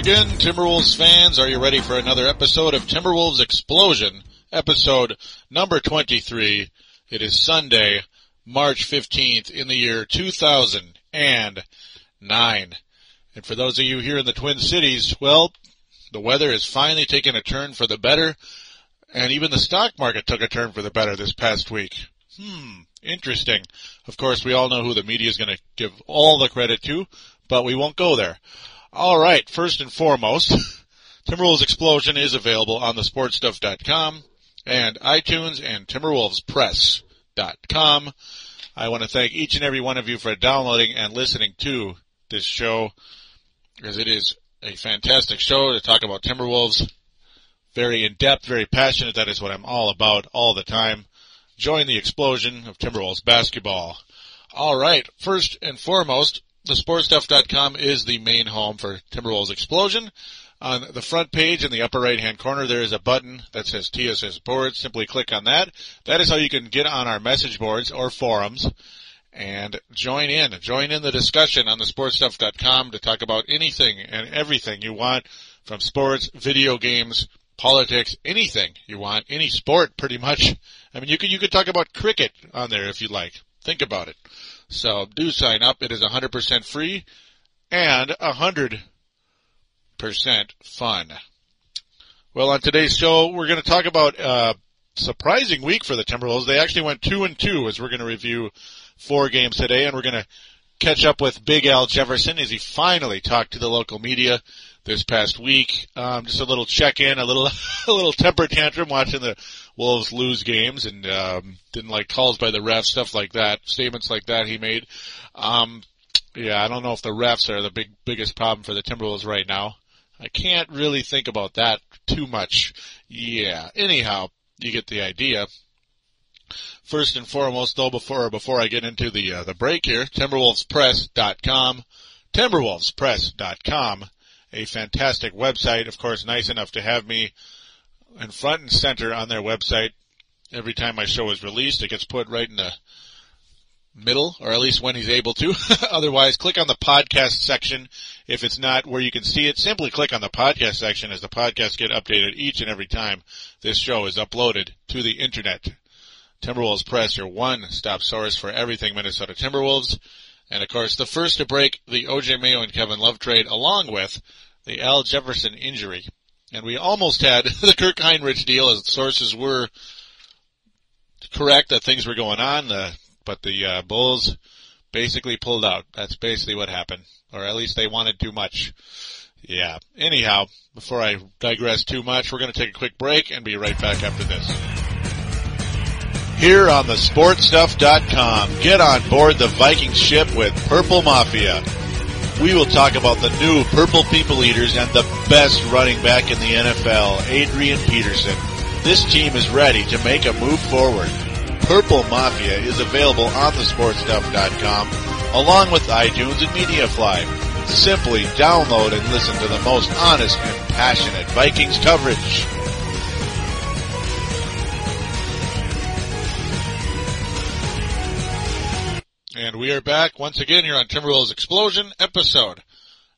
Again, Timberwolves fans. Are you ready for another episode of Timberwolves Explosion? Episode number 23. It is Sunday, March 15th in the year 2009. And for those of you here in the Twin Cities, well, the weather has finally taken a turn for the better, and even the stock market took a turn for the better this past week. Hmm, interesting. Of course, we all know who the media is going to give all the credit to, but we won't go there. All right, first and foremost, Timberwolves Explosion is available on the sportstuff.com and iTunes and timberwolvespress.com. I want to thank each and every one of you for downloading and listening to this show because it is a fantastic show to talk about Timberwolves. Very in depth, very passionate. That is what I'm all about all the time. Join the explosion of Timberwolves basketball. All right. First and foremost, thesportstuff.com is the main home for Timberwolves Explosion. On the front page in the upper right hand corner, there is a button that says TSS boards. Simply click on that. That is how you can get on our message boards or forums and join in. Join in the discussion on thesportstuff.com to talk about anything and everything you want from sports, video games, politics, anything you want, any sport pretty much. I mean, you could, you could talk about cricket on there if you'd like. Think about it. So do sign up. It is 100% free and 100% fun. Well, on today's show, we're going to talk about a surprising week for the Timberwolves. They actually went two and two as we're going to review four games today and we're going to catch up with Big Al Jefferson as he finally talked to the local media this past week. Um, just a little check in, a little, a little temper tantrum watching the Wolves lose games and um, didn't like calls by the refs, stuff like that, statements like that he made. Um, yeah, I don't know if the refs are the big biggest problem for the Timberwolves right now. I can't really think about that too much. Yeah. Anyhow, you get the idea. First and foremost, though, before before I get into the uh, the break here, TimberwolvesPress.com, TimberwolvesPress.com, a fantastic website. Of course, nice enough to have me in front and center on their website. Every time my show is released, it gets put right in the middle, or at least when he's able to. Otherwise, click on the podcast section. If it's not where you can see it, simply click on the podcast section as the podcasts get updated each and every time this show is uploaded to the internet. Timberwolves Press, your one-stop source for everything Minnesota Timberwolves. And of course, the first to break the OJ Mayo and Kevin Love trade along with the Al Jefferson injury and we almost had the Kirk Hinrich deal as sources were correct that things were going on, uh, but the uh, Bulls basically pulled out. That's basically what happened, or at least they wanted too much. Yeah. Anyhow, before I digress too much, we're going to take a quick break and be right back after this. Here on the sportstuff.com, get on board the Viking ship with Purple Mafia we will talk about the new Purple People Eaters and the best running back in the NFL, Adrian Peterson. This team is ready to make a move forward. Purple Mafia is available on thesportstuff.com along with iTunes and MediaFly. Simply download and listen to the most honest and passionate Vikings coverage. And we are back once again here on Timberwolves Explosion, episode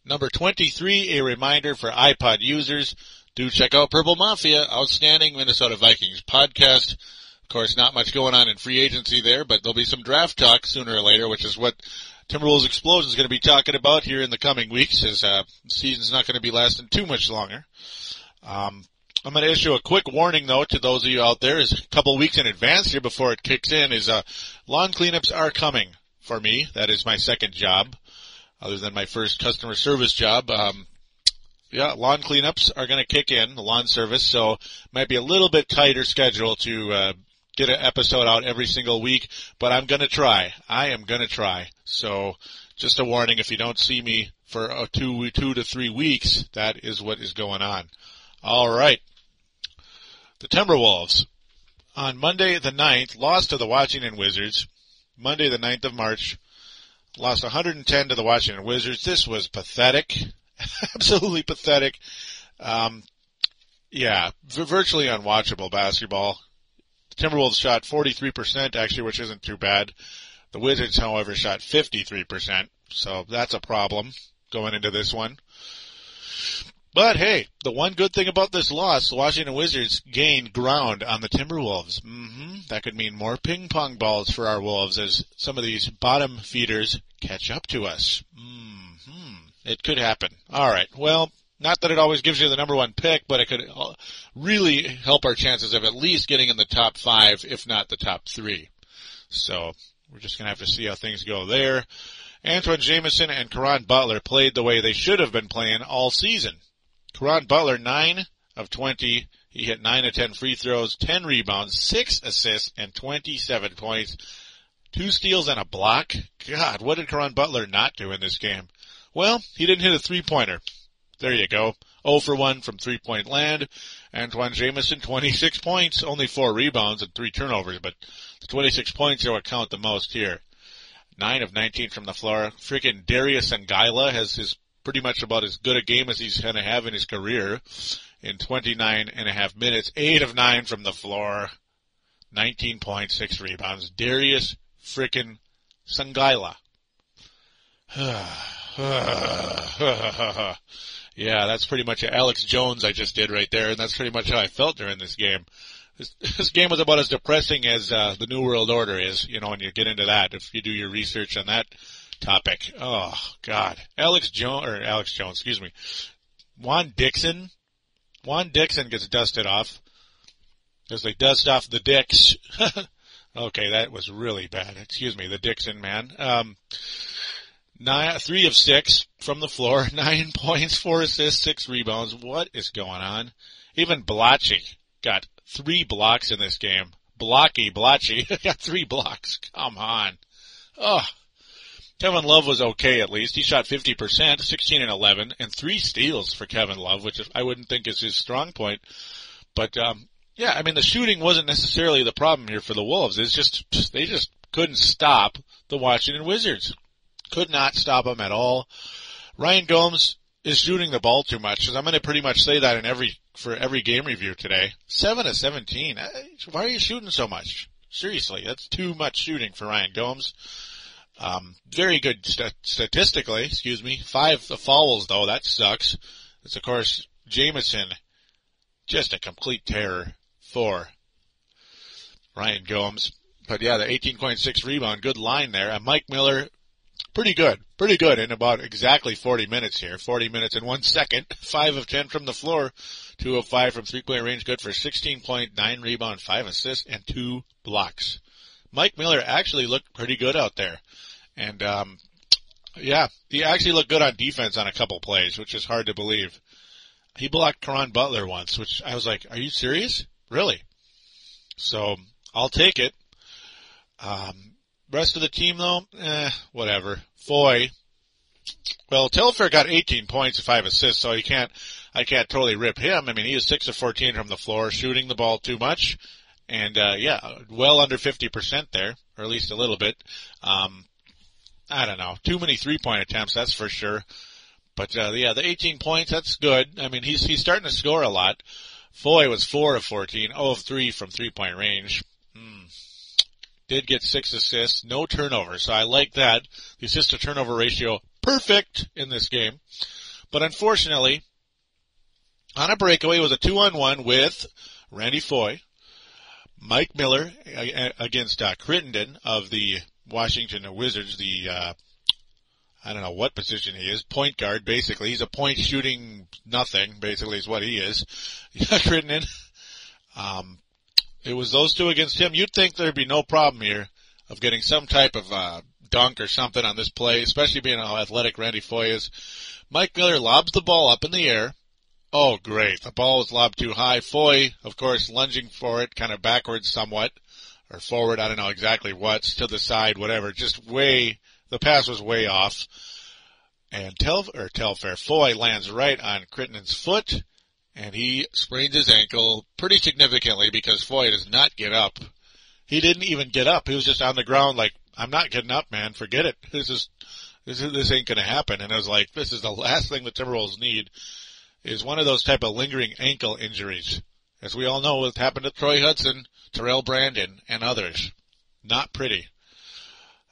number 23. A reminder for iPod users, do check out Purple Mafia, outstanding Minnesota Vikings podcast. Of course, not much going on in free agency there, but there'll be some draft talk sooner or later, which is what Timberwolves Explosion is going to be talking about here in the coming weeks, as uh, season's not going to be lasting too much longer. Um, I'm going to issue a quick warning though to those of you out there is a couple weeks in advance here before it kicks in is uh lawn cleanups are coming for me. That is my second job, other than my first customer service job. Um, yeah, lawn cleanups are going to kick in, the lawn service, so might be a little bit tighter schedule to uh, get an episode out every single week, but I'm going to try. I am going to try. So just a warning, if you don't see me for uh, two, two to three weeks, that is what is going on. All right. The Timberwolves on Monday the 9th lost to the Washington Wizards Monday, the 9th of March. Lost 110 to the Washington Wizards. This was pathetic. Absolutely pathetic. Um, yeah, virtually unwatchable basketball. The Timberwolves shot 43% actually, which isn't too bad. The Wizards, however, shot 53%. So that's a problem going into this one. But hey, the one good thing about this loss, the Washington Wizards gained ground on the Timberwolves. Mm-hmm. That could mean more ping pong balls for our Wolves as some of these bottom feeders catch up to us. Mm-hmm. It could happen. Alright, well, not that it always gives you the number one pick, but it could uh, really help our chances of at least getting in the top five, if not the top three. So, we're just gonna have to see how things go there. Antoine Jamison and Caron Butler played the way they should have been playing all season. Caron Butler, 9 of 20. He hit 9 of 10 free throws, 10 rebounds, 6 assists, and 27 points. Two steals and a block. God, what did Caron Butler not do in this game? Well, he didn't hit a three-pointer. There you go. 0 for 1 from three-point land. Antoine Jamison, 26 points, only 4 rebounds and 3 turnovers, but the 26 points are what count the most here. 9 of 19 from the floor. Freaking Darius Songaila has his pretty much about as good a game as he's going to have in his career in 29 and a half minutes. 8 of 9 from the floor. 19.6 rebounds. Darius frickin' Songaila. yeah, that's pretty much Alex Jones I just did right there, and that's pretty much how I felt during this game. This, this game was about as depressing as uh, the New World Order is, you know, when you get into that, if you do your research on that topic. Oh God, Alex Jones or Alex Jones, excuse me, Juan Dixon. Juan Dixon gets dusted off as they dust off the dicks. okay, that was really bad. Excuse me, the Dixon man. Um, nine, three of six from the floor, nine points, four assists, six rebounds. What is going on? Even Blotchy got three blocks in this game. Blocky, Blotchy got three blocks. Come on. Oh, Kevin Love was okay at least. He shot 50%, 16 and 11, and three steals for Kevin Love, which I wouldn't think is his strong point. But, um, yeah, I mean, the shooting wasn't necessarily the problem here for the Wolves. It's just, they just couldn't stop the Washington Wizards. Could not stop them at all. Ryan Gomes is shooting the ball too much. I'm going to pretty much say that in every, for every game review today. 7 to 17. Why are you shooting so much? Seriously, that's too much shooting for Ryan Gomes. Um, very good st- statistically, excuse me. Five fouls though, that sucks. It's of course Jamison, just a complete terror for Ryan Gomes. But yeah, the 18.6 rebound, good line there. And Mike Miller, pretty good, pretty good in about exactly 40 minutes here. 40 minutes and one second. Five of 10 from the floor. Two of five from three point range, good for 16.9 rebound, five assists, and two blocks. Mike Miller actually looked pretty good out there. And, um, yeah, he actually looked good on defense on a couple plays, which is hard to believe. He blocked Caron Butler once, which I was like, are you serious? Really? So, I'll take it. Um, rest of the team though, eh, whatever. Foye, well, Telfair got 18 points and 5 assists, so you can't, I can't totally rip him. I mean, he is 6 of 14 from the floor, shooting the ball too much. And, uh, yeah, well under 50% there, or at least a little bit. Um, I don't know, too many three point attempts, that's for sure. But, uh, yeah, the 18 points, that's good. I mean, he's, he's starting to score a lot. Foye was 4 of 14, 0 of 3 from three point range. Hmm. Did get six assists, no turnovers, so I like that. The assist to turnover ratio, perfect in this game. But unfortunately, on a breakaway was a two on one with Randy Foye, Mike Miller against uh, Crittenton of the Washington Wizards, the uh, I don't know what position he is, point guard basically. He's a point shooting nothing basically is what he is. Crittenton. Um, it was those two against him. You'd think there'd be no problem here of getting some type of uh, dunk or something on this play, especially being how athletic Randy Foye is. Mike Miller lobs the ball up in the air Oh, great. The ball was lobbed too high. Foye, of course, lunging for it, kind of backwards somewhat, or forward, I don't know exactly what, to the side, whatever. Just way, the pass was way off. And Tel, or Telfair, Foye lands right on Crittenton's foot, and he sprains his ankle pretty significantly because Foye does not get up. He didn't even get up. He was just on the ground like, I'm not getting up, man. Forget it. This is, this is, this ain't gonna happen. And I was like, this is the last thing the Timberwolves need is one of those type of lingering ankle injuries. As we all know, what happened to Troy Hudson, Terrell Brandon, and others. Not pretty.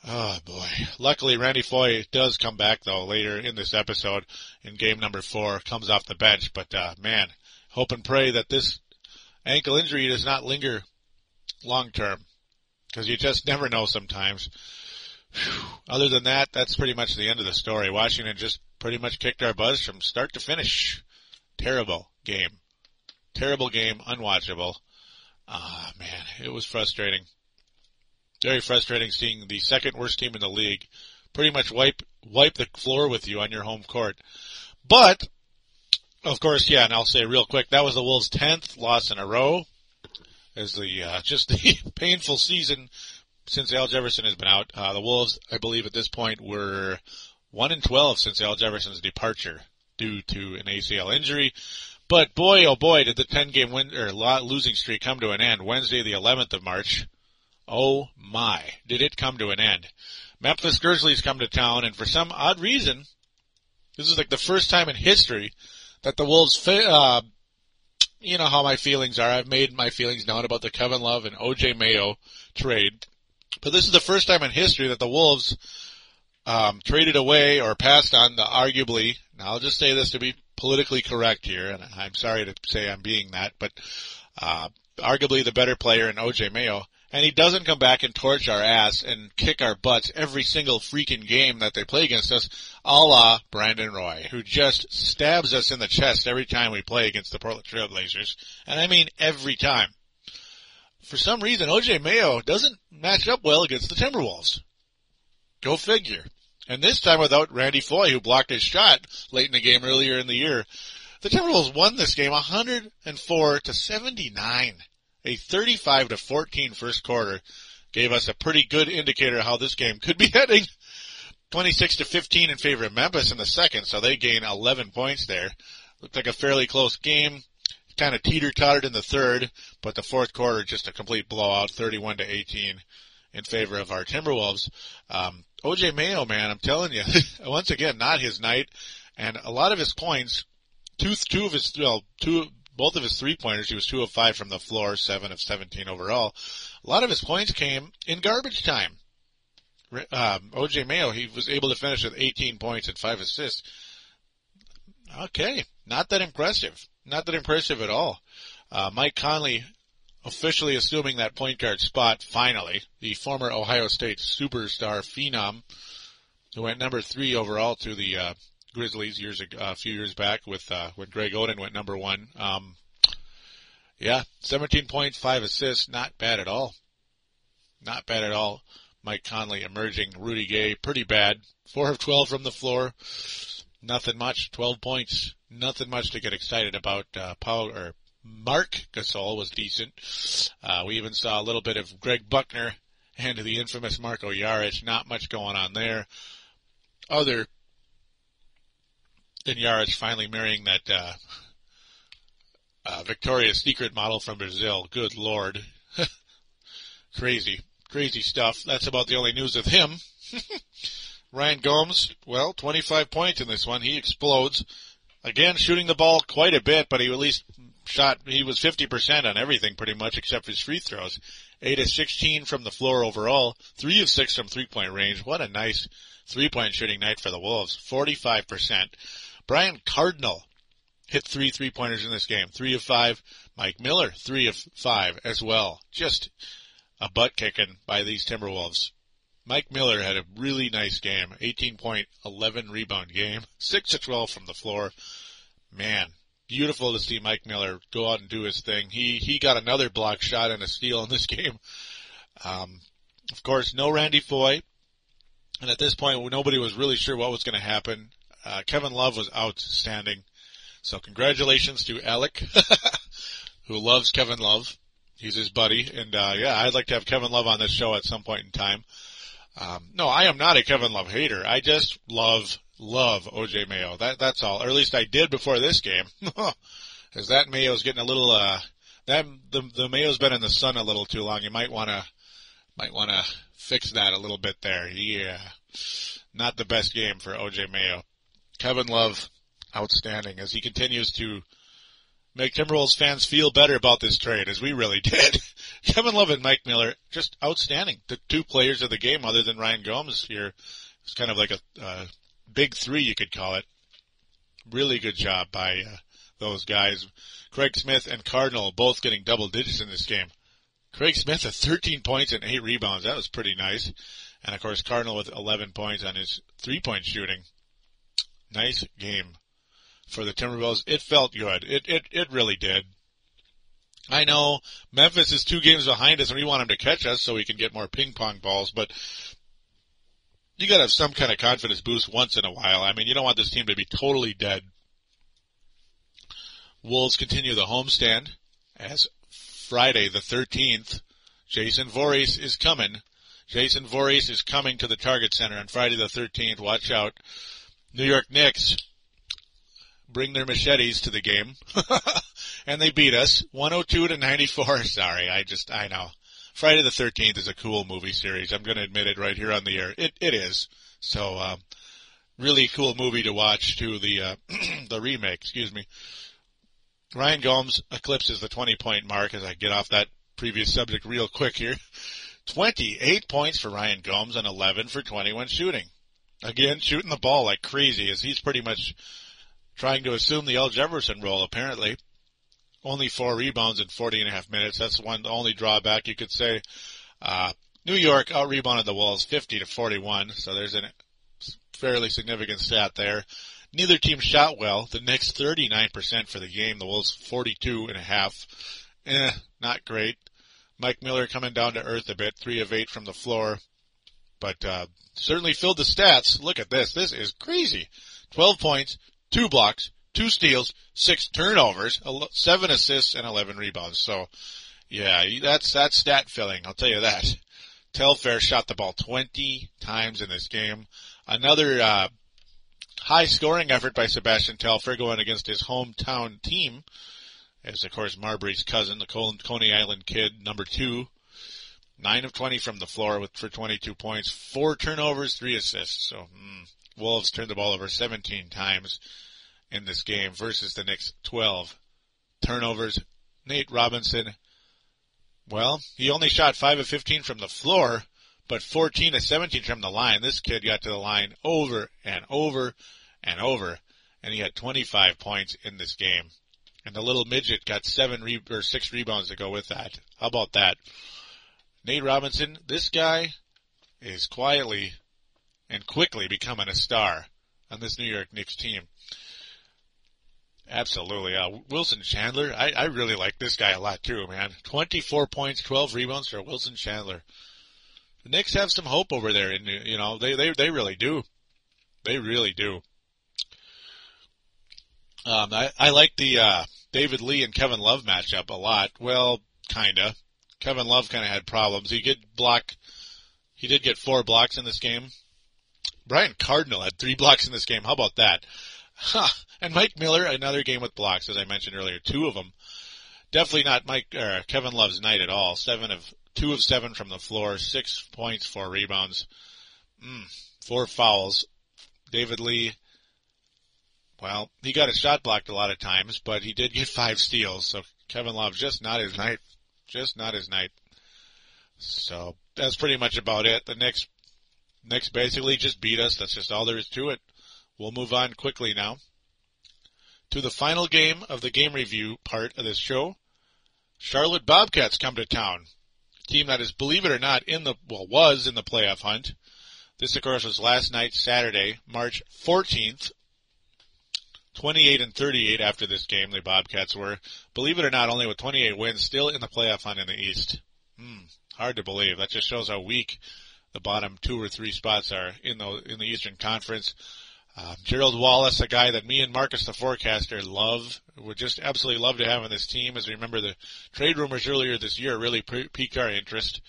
Oh boy. Luckily Randy Foye does come back though later in this episode in game number four, comes off the bench, but uh, man, hope and pray that this ankle injury does not linger long term. Cause you just never know sometimes. Whew. Other than that, that's pretty much the end of the story. Washington just pretty much kicked our buzz from start to finish. Terrible game. Terrible game, unwatchable. Ah, man, it was frustrating. Very frustrating seeing the second worst team in the league pretty much wipe wipe the floor with you on your home court. But of course, yeah, and I'll say real quick, that was the Wolves' tenth loss in a row. As the uh, just the painful season since Al Jefferson has been out. Uh, the Wolves, I believe, at this point were one in twelve since Al Jefferson's departure due to an ACL injury. But boy, oh boy, did the ten game win or losing streak come to an end Wednesday, the 11th of March. Oh my, did it come to an end. Memphis Grizzlies come to town and for some odd reason, this is like the first time in history that the Wolves, uh, you know how my feelings are. I've made my feelings known about the Kevin Love and OJ Mayo trade. But this is the first time in history that the Wolves, um, traded away or passed on the arguably, now I'll just say this to be politically correct here, and I'm sorry to say I'm being that, but, uh, arguably the better player in OJ Mayo and he doesn't come back and torch our ass and kick our butts every single freaking game that they play against us, a la Brandon Roy, who just stabs us in the chest every time we play against the Portland Trailblazers. And I mean every time. For some reason, OJ Mayo doesn't match up well against the Timberwolves. Go figure. And this time without Randy Foye, who blocked his shot late in the game earlier in the year. The Timberwolves won this game 104 to 79. A 35 to 14 first quarter gave us a pretty good indicator how this game could be heading. 26 to 15 in favor of Memphis in the second, so they gain 11 points there. Looked like a fairly close game. Kind of teeter-tottered in the third, but the fourth quarter just a complete blowout, 31 to 18 in favor of our Timberwolves. Um, OJ Mayo, man, I'm telling you, once again, not his night, and a lot of his points, two, two of his, well, two, both of his three pointers, he was two of five from the floor, seven of 17 overall. A lot of his points came in garbage time. Um, OJ Mayo, he was able to finish with 18 points and five assists. Okay, not that impressive. Not that impressive at all. Uh, Mike Conley officially assuming that point guard spot finally. The former Ohio State superstar phenom who went number three overall to the uh, Grizzlies years ago, a few years back with uh, when Greg Oden went number one. Um, yeah, 17.5 assists, not bad at all. Not bad at all. Mike Conley emerging. Rudy Gay, pretty bad. Four of 12 from the floor. Nothing much. 12 points. Nothing much to get excited about. Uh, Paul or Marc Gasol was decent. Uh, we even saw a little bit of Greg Buckner and the infamous Marko Jaric. Not much going on there. Other than Jaric finally marrying that uh, uh, Victoria's Secret model from Brazil. Good lord, crazy, crazy stuff. That's about the only news of him. Ryan Gomes, well, 25 points in this one. He explodes. Again, shooting the ball quite a bit, but he at least shot, he was 50% on everything pretty much except his free throws. 8 of 16 from the floor overall. 3 of 6 from three point range. What a nice three point shooting night for the Wolves. 45%. Brian Cardinal hit three three pointers in this game. Three of five. Mike Miller, three of five as well. Just a butt kicking by these Timberwolves. Mike Miller had a really nice game. 18 point, 11 rebound game. 6 to 12 from the floor. Man, beautiful to see Mike Miller go out and do his thing. He, he got another block shot and a steal in this game. Um, of course, no Randy Foye. And at this point, nobody was really sure what was going to happen. Uh, Kevin Love was outstanding. So congratulations to Alec, who loves Kevin Love. He's his buddy. And, uh, yeah, I'd like to have Kevin Love on this show at some point in time. Um, no, I am not a Kevin Love hater. I just love, love OJ Mayo. That, that's all. Or at least I did before this game. Cause that Mayo's getting a little, uh, that, the, the Mayo's been in the sun a little too long. You might wanna, might wanna fix that a little bit there. Yeah. Not the best game for OJ Mayo. Kevin Love, outstanding as he continues to make Timberwolves fans feel better about this trade, as we really did. Kevin Love and Mike Miller, just outstanding. The two players of the game, other than Ryan Gomes here. It's kind of like a uh, big three, you could call it. Really good job by uh, those guys. Craig Smith and Cardinal both getting double digits in this game. Craig Smith at 13 points and 8 rebounds. That was pretty nice. And of course, Cardinal with 11 points on his three point shooting. Nice game for the Timberwolves. It felt good. It, it, it really did. I know Memphis is two games behind us and we want them to catch us so we can get more ping pong balls, but you gotta have some kind of confidence boost once in a while. I mean, you don't want this team to be totally dead. Wolves continue the homestand as Friday the 13th, Jason Voorhees is coming. Jason Voorhees is coming to the Target Center on Friday the 13th. Watch out. New York Knicks bring their machetes to the game. and they beat us 102 to 94. Sorry, I just, I know. Friday the 13th is a cool movie series. I'm going to admit it right here on the air. It, it is. So, um, really cool movie to watch to the, uh, the remake, excuse me. Ryan Gomes eclipses the 20 point mark as I get off that previous subject real quick here. 28 points for Ryan Gomes and 11 for 21 shooting. Again, shooting the ball like crazy as he's pretty much trying to assume the Al Jefferson role apparently. Only four rebounds in 40 and a half minutes. That's one, the only drawback you could say. Uh, New York out rebounded the Wolves 50 to 41, so there's a fairly significant stat there. Neither team shot well. The Knicks 39% for the game, the Wolves 42 and a half. Eh, not great. Mike Miller coming down to earth a bit, three of eight from the floor, but uh, certainly filled the stats. Look at this. This is crazy. 12 points, two blocks, two steals, six turnovers, seven assists, and 11 rebounds. So, yeah, that's, that's stat filling. I'll tell you that. Telfair shot the ball 20 times in this game. Another, uh, high scoring effort by Sebastian Telfair going against his hometown team. As of course Marbury's cousin, the Coney Island kid, number two. Nine of 20 from the floor with, for 22 points, four turnovers, three assists. So, mm, Wolves turned the ball over 17 times in this game versus the Knicks 12 turnovers. Nate Robinson, well, he only shot 5 of 15 from the floor, but 14 of 17 from the line. This kid got to the line over and over and over, and he had 25 points in this game. And the little midget got seven re- or six rebounds to go with that. How about that? Nate Robinson, this guy is quietly and quickly becoming a star on this New York Knicks team. Absolutely. Uh, Wilson Chandler, I, I really like this guy a lot too, man. 24 points, 12 rebounds for Wilson Chandler. The Knicks have some hope over there, and you know they they they really do. They really do. Um, I I like the uh, David Lee and Kevin Love matchup a lot. Well, kinda. Kevin Love kind of had problems. He did block. He did get four blocks in this game. Brian Cardinal had three blocks in this game. How about that? Huh. And Mike Miller, another game with blocks, as I mentioned earlier, two of them. Definitely not Mike or Kevin Love's night at all. Seven of two of seven from the floor, six points, four rebounds, mm, four fouls. David Lee, well, he got his shot blocked a lot of times, but he did get five steals. So Kevin Love just not his night, just not his night. So that's pretty much about it. The Knicks, Knicks basically just beat us. That's just all there is to it. We'll move on quickly now to the final game of the game review part of this show. Charlotte Bobcats come to town. A team that is, believe it or not, in the, well, was in the playoff hunt. This, of course, was last night, Saturday, March 14th. 28 and 38 after this game, the Bobcats were. Believe it or not, only with 28 wins, still in the playoff hunt in the East. Hmm, hard to believe. That just shows how weak the bottom two or three spots are in the in the Eastern Conference. Uh, Gerald Wallace, a guy that me and Marcus the forecaster love, would just absolutely love to have on this team. As we remember, the trade rumors earlier this year really piqued our interest.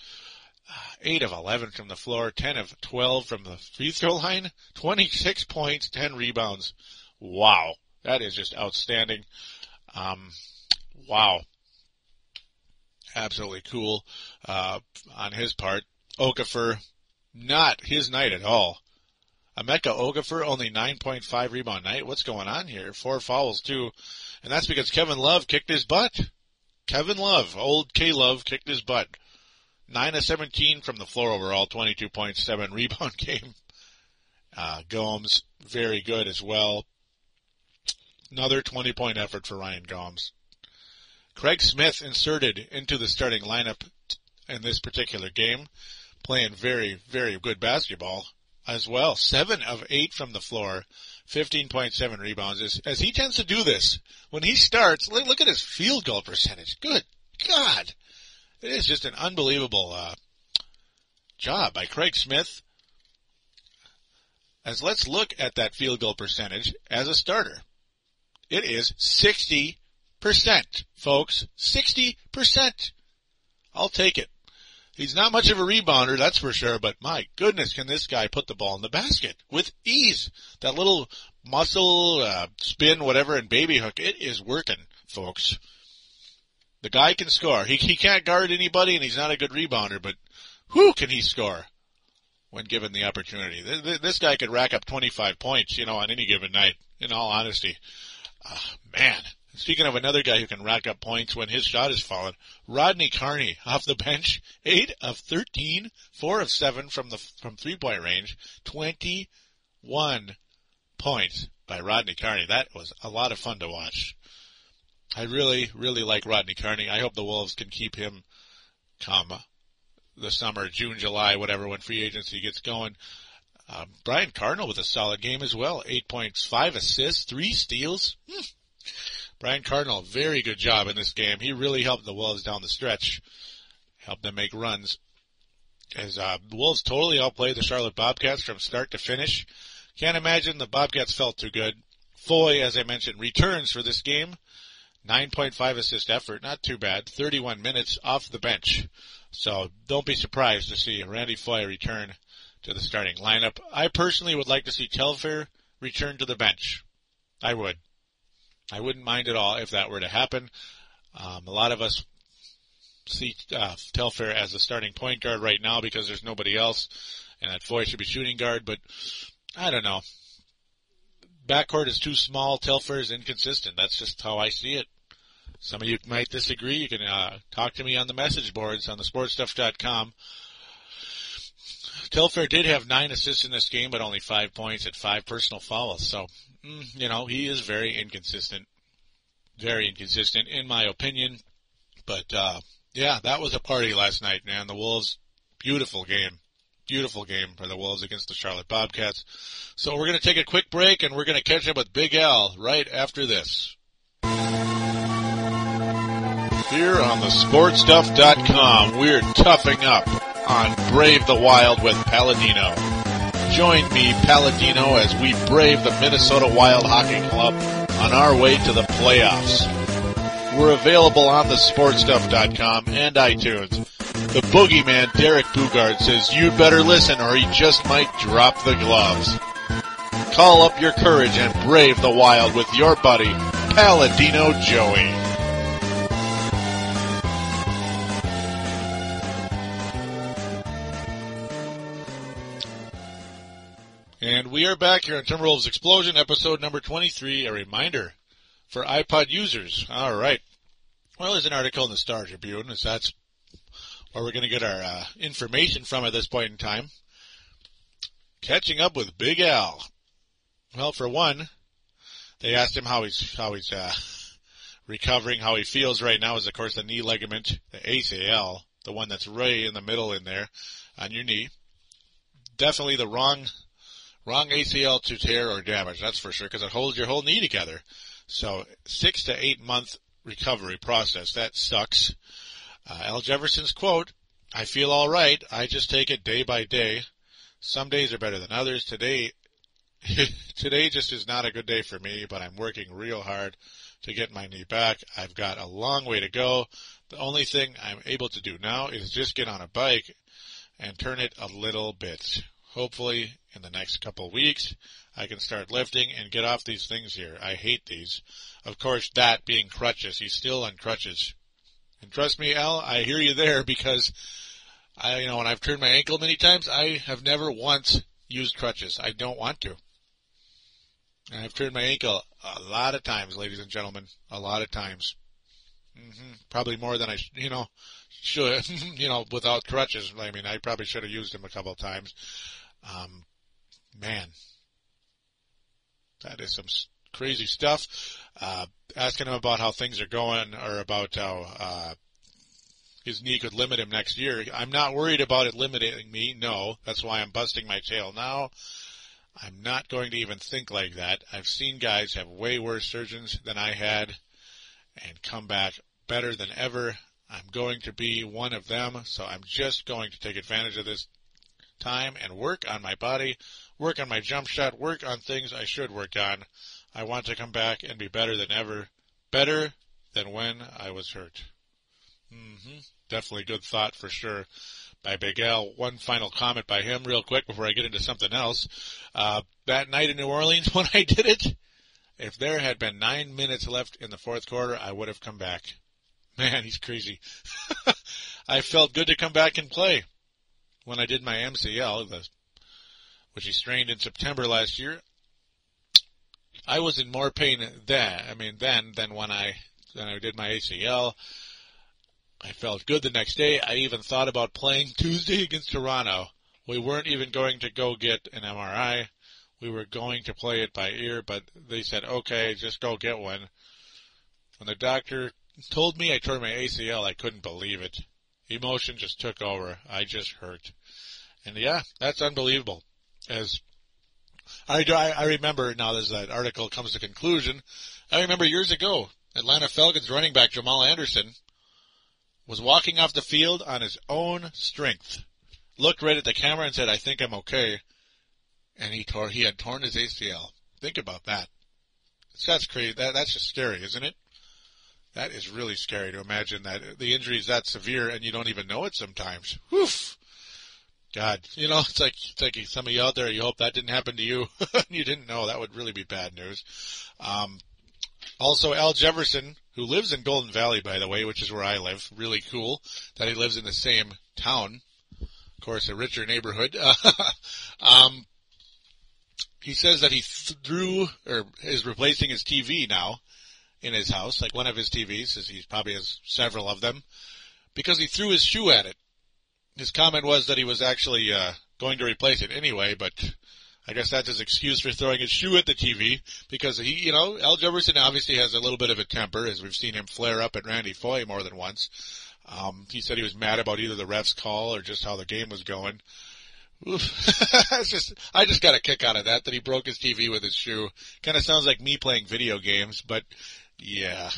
Uh, 8 of 11 from the floor, 10 of 12 from the free throw line, 26 points, 10 rebounds. Wow. That is just outstanding. Um, wow. Absolutely cool, uh, on his part. Okafor, not his night at all. Emeka Okafor only 9.5 rebound night. What's going on here? Four fouls too. And that's because Kevin Love kicked his butt. Kevin Love, old K Love kicked his butt. 9 of 17 from the floor overall, 22.7 rebound game. Uh, Gomes, very good as well. Another 20 point effort for Ryan Gomes. Craig Smith inserted into the starting lineup in this particular game, playing very, very good basketball as well. Seven of eight from the floor, 15.7 rebounds. As, as he tends to do this, when he starts, look, look at his field goal percentage. Good God. It is just an unbelievable uh, job by Craig Smith. As let's look at that field goal percentage as a starter. It is 60%, folks. 60%. I'll take it. He's not much of a rebounder, that's for sure, but my goodness, can this guy put the ball in the basket with ease. That little muscle, uh, spin, whatever, and baby hook, it is working, folks. The guy can score. He, he can't guard anybody and he's not a good rebounder, but who can he score when given the opportunity? This guy could rack up 25 points, you know, on any given night, in all honesty. Uh, man, Speaking of another guy who can rack up points when his shot is fallen, Rodney Carney off the bench, 8 of 13, 4 of 7 from the from three-point range, 21 points by Rodney Carney. That was a lot of fun to watch. I really, really like Rodney Carney. I hope the Wolves can keep him come the summer, June, July, whatever, when free agency gets going. Um, Brian Cardinal with a solid game as well. Eight points, five assists, three steals. Hmm. Brian Cardinal, very good job in this game. He really helped the Wolves down the stretch, helped them make runs. As uh, the Wolves totally outplayed the Charlotte Bobcats from start to finish. Can't imagine the Bobcats felt too good. Foye, as I mentioned, returns for this game. 9.5 assist effort, not too bad. 31 minutes off the bench. So don't be surprised to see Randy Foye return to the starting lineup. I personally would like to see Telfair return to the bench. I would. I wouldn't mind at all if that were to happen. Um, a lot of us see uh, Telfair as the starting point guard right now because there's nobody else, and that Foye should be shooting guard. But I don't know. Backcourt is too small. Telfair is inconsistent. That's just how I see it. Some of you might disagree. You can uh, talk to me on the message boards on the sportstuff.com. Telfair did have nine assists in this game, but only five points at five personal fouls. So Mm, you know, he is very inconsistent. Very inconsistent, in my opinion. But, uh, yeah, that was a party last night, man. The Wolves, beautiful game. Beautiful game for the Wolves against the Charlotte Bobcats. So we're going to take a quick break and we're going to catch up with Big Al right after this. Here on the sportstuff.com, we're toughing up on Brave the Wild with Paladino. Join me, Paladino, as we brave the Minnesota Wild Hockey Club on our way to the playoffs. We're available on the sportstuff.com and iTunes. The boogeyman Derek Boogaard says you'd better listen or he just might drop the gloves. Call up your courage and brave the wild with your buddy, Paladino Joey. And we are back here on Timberwolves Explosion, episode number 23. A reminder for iPod users. All right. Well, there's an article in the Star Tribune, as that's where we're going to get our uh, information from at this point in time. Catching up with Big Al. Well, for one, they asked him how he's how he's uh, recovering, how he feels right now. Is of course the knee ligament, the ACL, the one that's right in the middle in there on your knee. Definitely the wrong wrong ACL to tear or damage, that's for sure, because it holds your whole knee together. So six to eight month recovery process. That sucks. Uh, Al Jefferson's quote, I feel alright. I just take it day by day. Some days are better than others. Today, today just is not a good day for me, but I'm working real hard to get my knee back. I've got a long way to go. The only thing I'm able to do now is just get on a bike and turn it a little bit hopefully in the next couple weeks, I can start lifting and get off these things here. I hate these. Of course, that being crutches. He's still on crutches. And trust me, Al, I hear you there because I, you know, when I've turned my ankle many times, I have never once used crutches. I don't want to. And I've turned my ankle a lot of times, ladies and gentlemen, a lot of times. Mm-hmm. Probably more than I, you know, should, you know, without crutches. I mean, I probably should have used them a couple of times. Um, man, that is some crazy stuff. Uh, asking him about how things are going or about how, uh, his knee could limit him next year. I'm not worried about it limiting me. No, that's why I'm busting my tail now. I'm not going to even think like that. I've seen guys have way worse surgeons than I had and come back better than ever. I'm going to be one of them, so I'm just going to take advantage of this time and work on my body, work on my jump shot, work on things I should work on. I want to come back and be better than ever, better than when I was hurt. Mm-hmm. Definitely good thought for sure by Big Al. One final comment by him real quick before I get into something else. Uh, that night in New Orleans when I did it, if there had been nine minutes left in the fourth quarter, I would have come back. Man, he's crazy. I felt good to come back and play when I did my MCL, which he strained in September last year. I was in more pain then, I mean, then than when I, than I did my ACL. I felt good the next day. I even thought about playing Tuesday against Toronto. We weren't even going to go get an MRI. We were going to play it by ear, but they said, okay, just go get one. When the doctor told me I tore my ACL, I couldn't believe it. Emotion just took over. I just hurt. And yeah, that's unbelievable. As I, do, I remember now as that article comes to conclusion, I remember years ago, Atlanta Falcons running back Jamal Anderson was walking off the field on his own strength, looked right at the camera and said, I think I'm okay. And he tore, he had torn his ACL. Think about that. That's crazy. That, that's just scary, isn't it? That is really scary to imagine that the injury is that severe and you don't even know it sometimes. Woof. God, you know, it's like, it's like some of you out there, you hope that didn't happen to you. you didn't know. That would really be bad news. Um, also, Al Jefferson, who lives in Golden Valley, by the way, which is where I live. Really cool that he lives in the same town. Of course, a richer neighborhood. um, he says that he threw, or is replacing his TV now in his house, like one of his TVs, as he probably has several of them, because he threw his shoe at it. His comment was that he was actually, uh, going to replace it anyway, but I guess that's his excuse for throwing his shoe at the TV because he, you know, Al Jefferson obviously has a little bit of a temper as we've seen him flare up at Randy Foye more than once. Um, he said he was mad about either the ref's call or just how the game was going. it's just, I just got a kick out of that, that he broke his TV with his shoe. Kind of sounds like me playing video games, but yeah.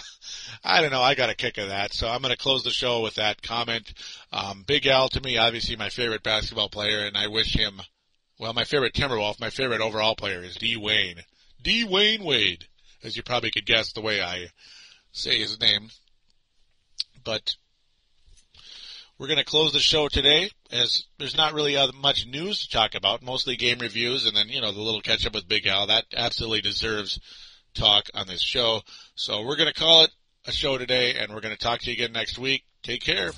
I don't know. I got a kick of that. So I'm going to close the show with that comment. Um, Big Al to me, obviously my favorite basketball player, and I wish him well, my favorite Timberwolf, my favorite overall player is D. Wayne. D. Wayne Wade, as you probably could guess the way I say his name. But we're going to close the show today as there's not really much news to talk about, mostly game reviews and then, you know, the little catch up with Big Al. That absolutely deserves talk on this show. So we're going to call it a show today and we're going to talk to you again next week. Take care.